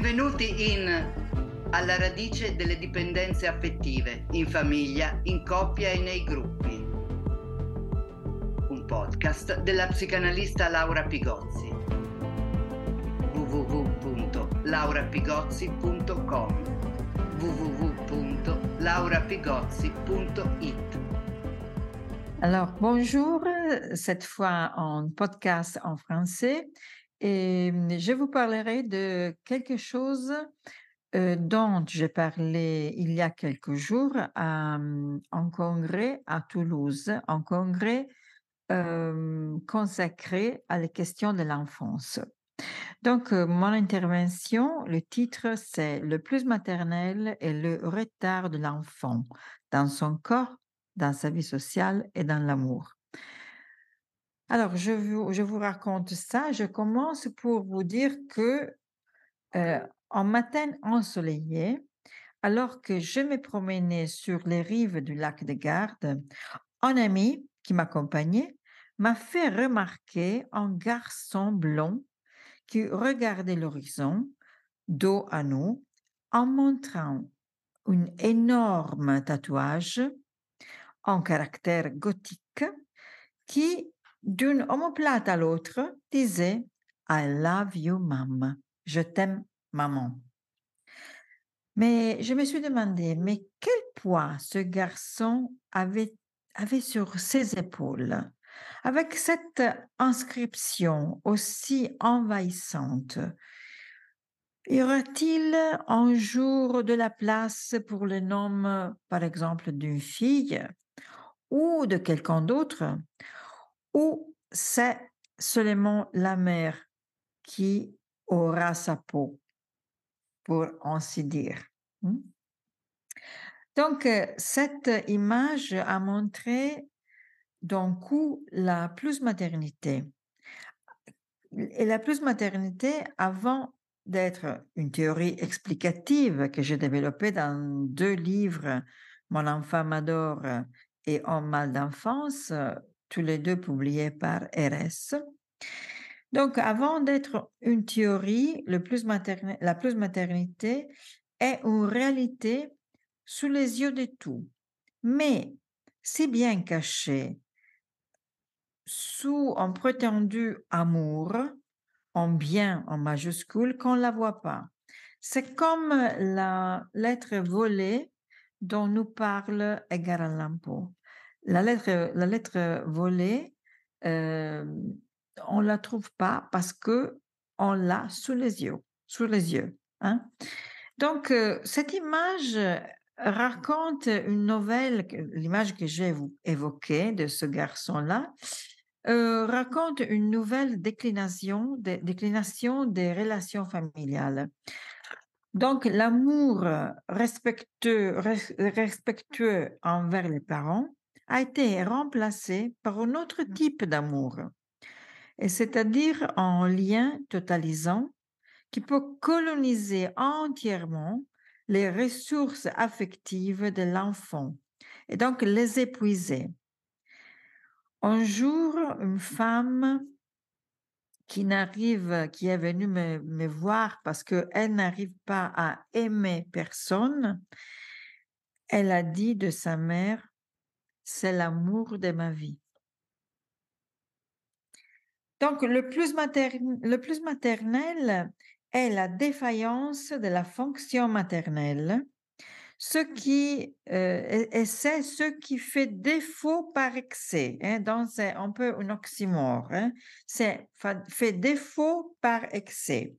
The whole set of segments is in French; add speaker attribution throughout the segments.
Speaker 1: Benvenuti in Alla radice delle dipendenze affettive, in famiglia, in coppia e nei gruppi. Un podcast della psicanalista Laura Pigozzi. www.laurapigozzi.com www.laurapigozzi.it
Speaker 2: Alors, bonjour, cette fois en podcast en français. Et je vous parlerai de quelque chose dont j'ai parlé il y a quelques jours en congrès à Toulouse, en congrès consacré à la question de l'enfance. Donc, mon intervention, le titre, c'est Le plus maternel et le retard de l'enfant dans son corps, dans sa vie sociale et dans l'amour. Alors, je vous, raconte ça. Je commence pour vous dire que euh, en matin ensoleillé, alors que je me promenais sur les rives du lac de Garde, un ami qui m'accompagnait m'a fait remarquer un garçon blond qui regardait l'horizon, dos à nous, en montrant un énorme tatouage en caractère gothique qui d'une omoplate à l'autre, disait I love you, maman. Je t'aime, maman. Mais je me suis demandé, mais quel poids ce garçon avait, avait sur ses épaules? Avec cette inscription aussi envahissante. Y aura-t-il un jour de la place pour le nom, par exemple, d'une fille ou de quelqu'un d'autre? Ou c'est seulement la mère qui aura sa peau, pour ainsi dire. Hmm? Donc, euh, cette image a montré d'un coup la plus-maternité. Et la plus-maternité, avant d'être une théorie explicative que j'ai développée dans deux livres, Mon enfant m'adore et En mal d'enfance, tous les deux publiés par RS. Donc, avant d'être une théorie, la plus maternité est une réalité sous les yeux de tout, mais si bien cachée sous un prétendu amour, en bien en majuscule, qu'on ne la voit pas. C'est comme la lettre volée dont nous parle Edgar la lettre, la lettre volée, euh, on la trouve pas parce que on l'a sous les yeux, sous les yeux. Hein. Donc euh, cette image raconte une nouvelle, l'image que j'ai évoquée de ce garçon-là, euh, raconte une nouvelle déclination, des relations familiales. Donc, l'amour respectueux envers les parents a été remplacé par un autre mmh. type d'amour, et c'est-à-dire un lien totalisant qui peut coloniser entièrement les ressources affectives de l'enfant et donc les épuiser. Un jour, une femme qui n'arrive, qui est venue me, me voir parce qu'elle n'arrive pas à aimer personne, elle a dit de sa mère, c'est l'amour de ma vie. Donc, le plus, le plus maternel est la défaillance de la fonction maternelle, ce qui, euh, et c'est ce qui fait défaut par excès. Hein, donc, c'est un peu un oxymore. Hein, c'est fait défaut par excès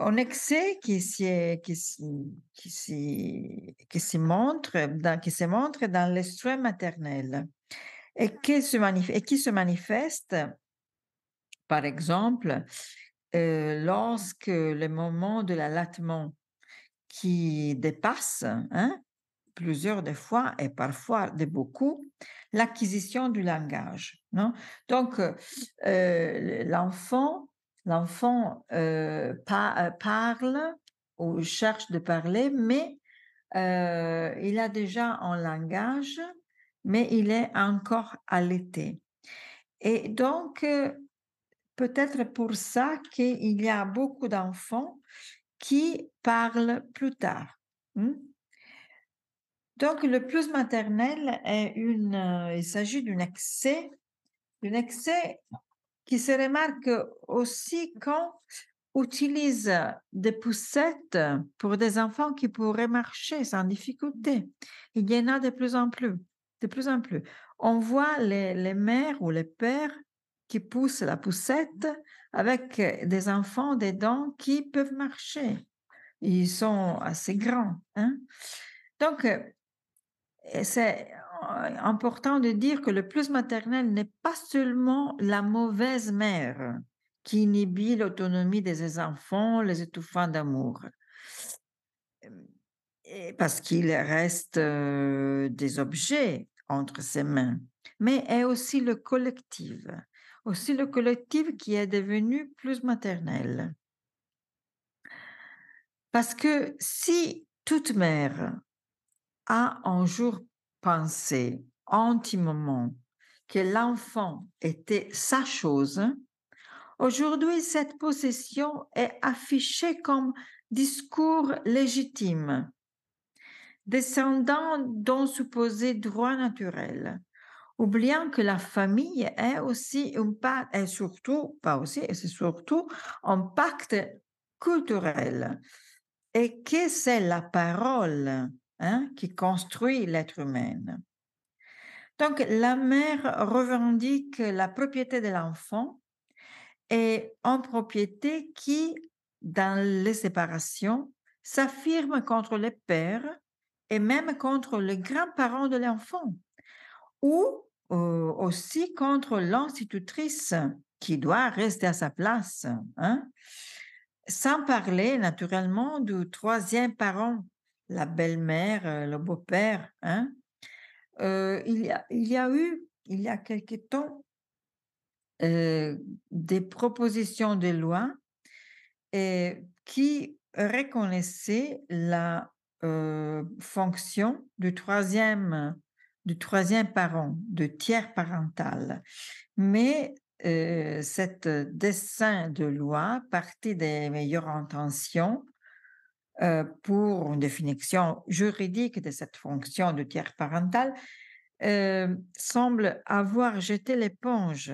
Speaker 2: un excès qui s'y, qui, qui, qui se montre dans, qui se montre dans l'extrême maternel et qui se, manifeste, et qui se manifeste, par exemple, euh, lorsque le moment de l'allaitement qui dépasse hein, plusieurs de fois et parfois de beaucoup l'acquisition du langage. Non? Donc, euh, l'enfant l'enfant euh, euh, parle ou cherche de parler, mais euh, il a déjà un langage, mais il est encore allaité. Et donc, peut-être pour ça qu'il y a beaucoup d'enfants qui parle plus tard. Hmm? Donc, le plus maternel est une, il s'agit d'un excès, d'un excès qui se remarque aussi quand utilise des poussettes pour des enfants qui pourraient marcher sans difficulté. Il y en a de plus en plus, de plus en plus. On voit les, les mères ou les pères qui poussent la poussette avec des enfants dedans qui peuvent marcher. Ils sont assez grands. Hein? Donc, c'est important de dire que le plus maternel n'est pas seulement la mauvaise mère qui inhibit l'autonomie de ses enfants, les étouffant d'amour. Parce qu'il reste des objets entre ses mains, mais est aussi le collectif, aussi le collectif qui est devenu plus maternel. Parce que si toute mère a un jour pensé intimement que l'enfant était sa chose, aujourd'hui cette possession est affichée comme discours légitime, descendant d'un supposé droit naturel, oubliant que la famille est aussi un surtout, pas aussi, c'est surtout un pacte culturel, et que c'est la parole Hein, qui construit l'être humain. Donc, la mère revendique la propriété de l'enfant et en propriété qui, dans les séparations, s'affirme contre les pères et même contre les grands-parents de l'enfant, ou euh, aussi contre l'institutrice qui doit rester à sa place. Hein. Sans parler naturellement du troisième parent la belle-mère, euh, le beau-père. Hein? Euh, il, y a, il y a eu, il y a quelque temps, euh, des propositions de loi qui reconnaissaient la fonction du troisième, du troisième parent, de tiers parental. Mais cette dessin de loi partait des meilleures intentions euh, pour une définition juridique de cette fonction de tiers parental, euh, semble avoir jeté l'éponge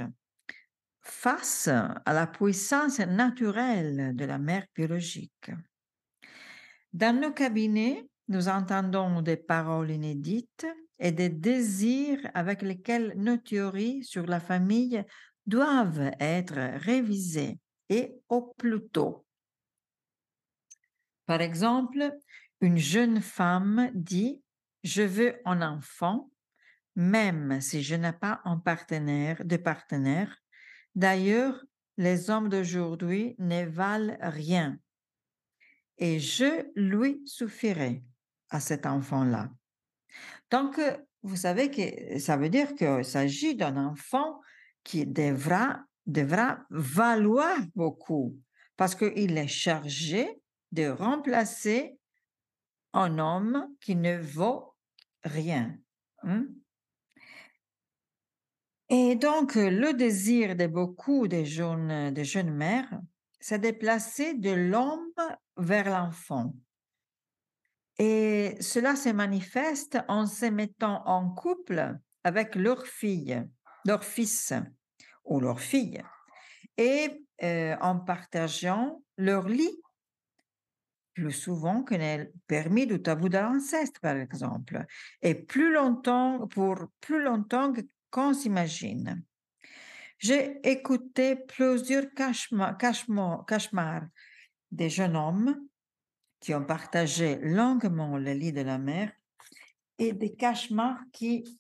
Speaker 2: face à la puissance naturelle de la mère biologique. Dans nos cabinets, nous entendons des paroles inédites et des désirs avec lesquels nos théories sur la famille doivent être révisées et au plus tôt. Par exemple, une jeune femme dit Je veux un enfant, même si je n'ai pas un partenaire, de partenaire. D'ailleurs, les hommes d'aujourd'hui ne valent rien. Et je lui suffirai à cet enfant-là. Donc, vous savez que ça veut dire qu'il s'agit d'un enfant qui devra, devra valoir beaucoup parce qu'il est chargé de remplacer un homme qui ne vaut rien. Hein. Et donc, le désir de beaucoup de jeunes, de jeunes mères, c'est de placer de l'homme vers l'enfant. Et cela se manifeste en se mettant en couple avec leur fille, leur fils ou leur fille, et euh, en partageant leur lit plus souvent que n'est permis du tabou de l'anceste, par exemple, et plus longtemps, pour plus longtemps qu'on s'imagine. J'ai écouté plusieurs cauchemars des jeunes hommes qui ont partagé longuement le lit de la mère et des cauchemars qui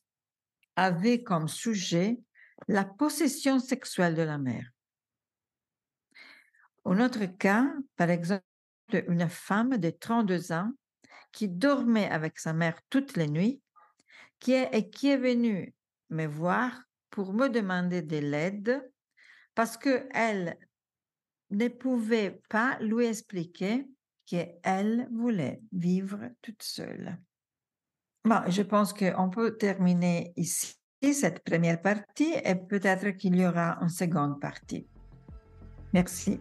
Speaker 2: avaient comme sujet la possession sexuelle de la mère. Un autre cas, par exemple, une femme de 32 ans qui dormait avec sa mère toutes les nuits qui est, et qui est venue me voir pour me demander de l'aide parce qu'elle ne pouvait pas lui expliquer qu'elle voulait vivre toute seule. Bon, je pense qu'on peut terminer ici cette première partie et peut-être qu'il y aura une seconde partie. Merci.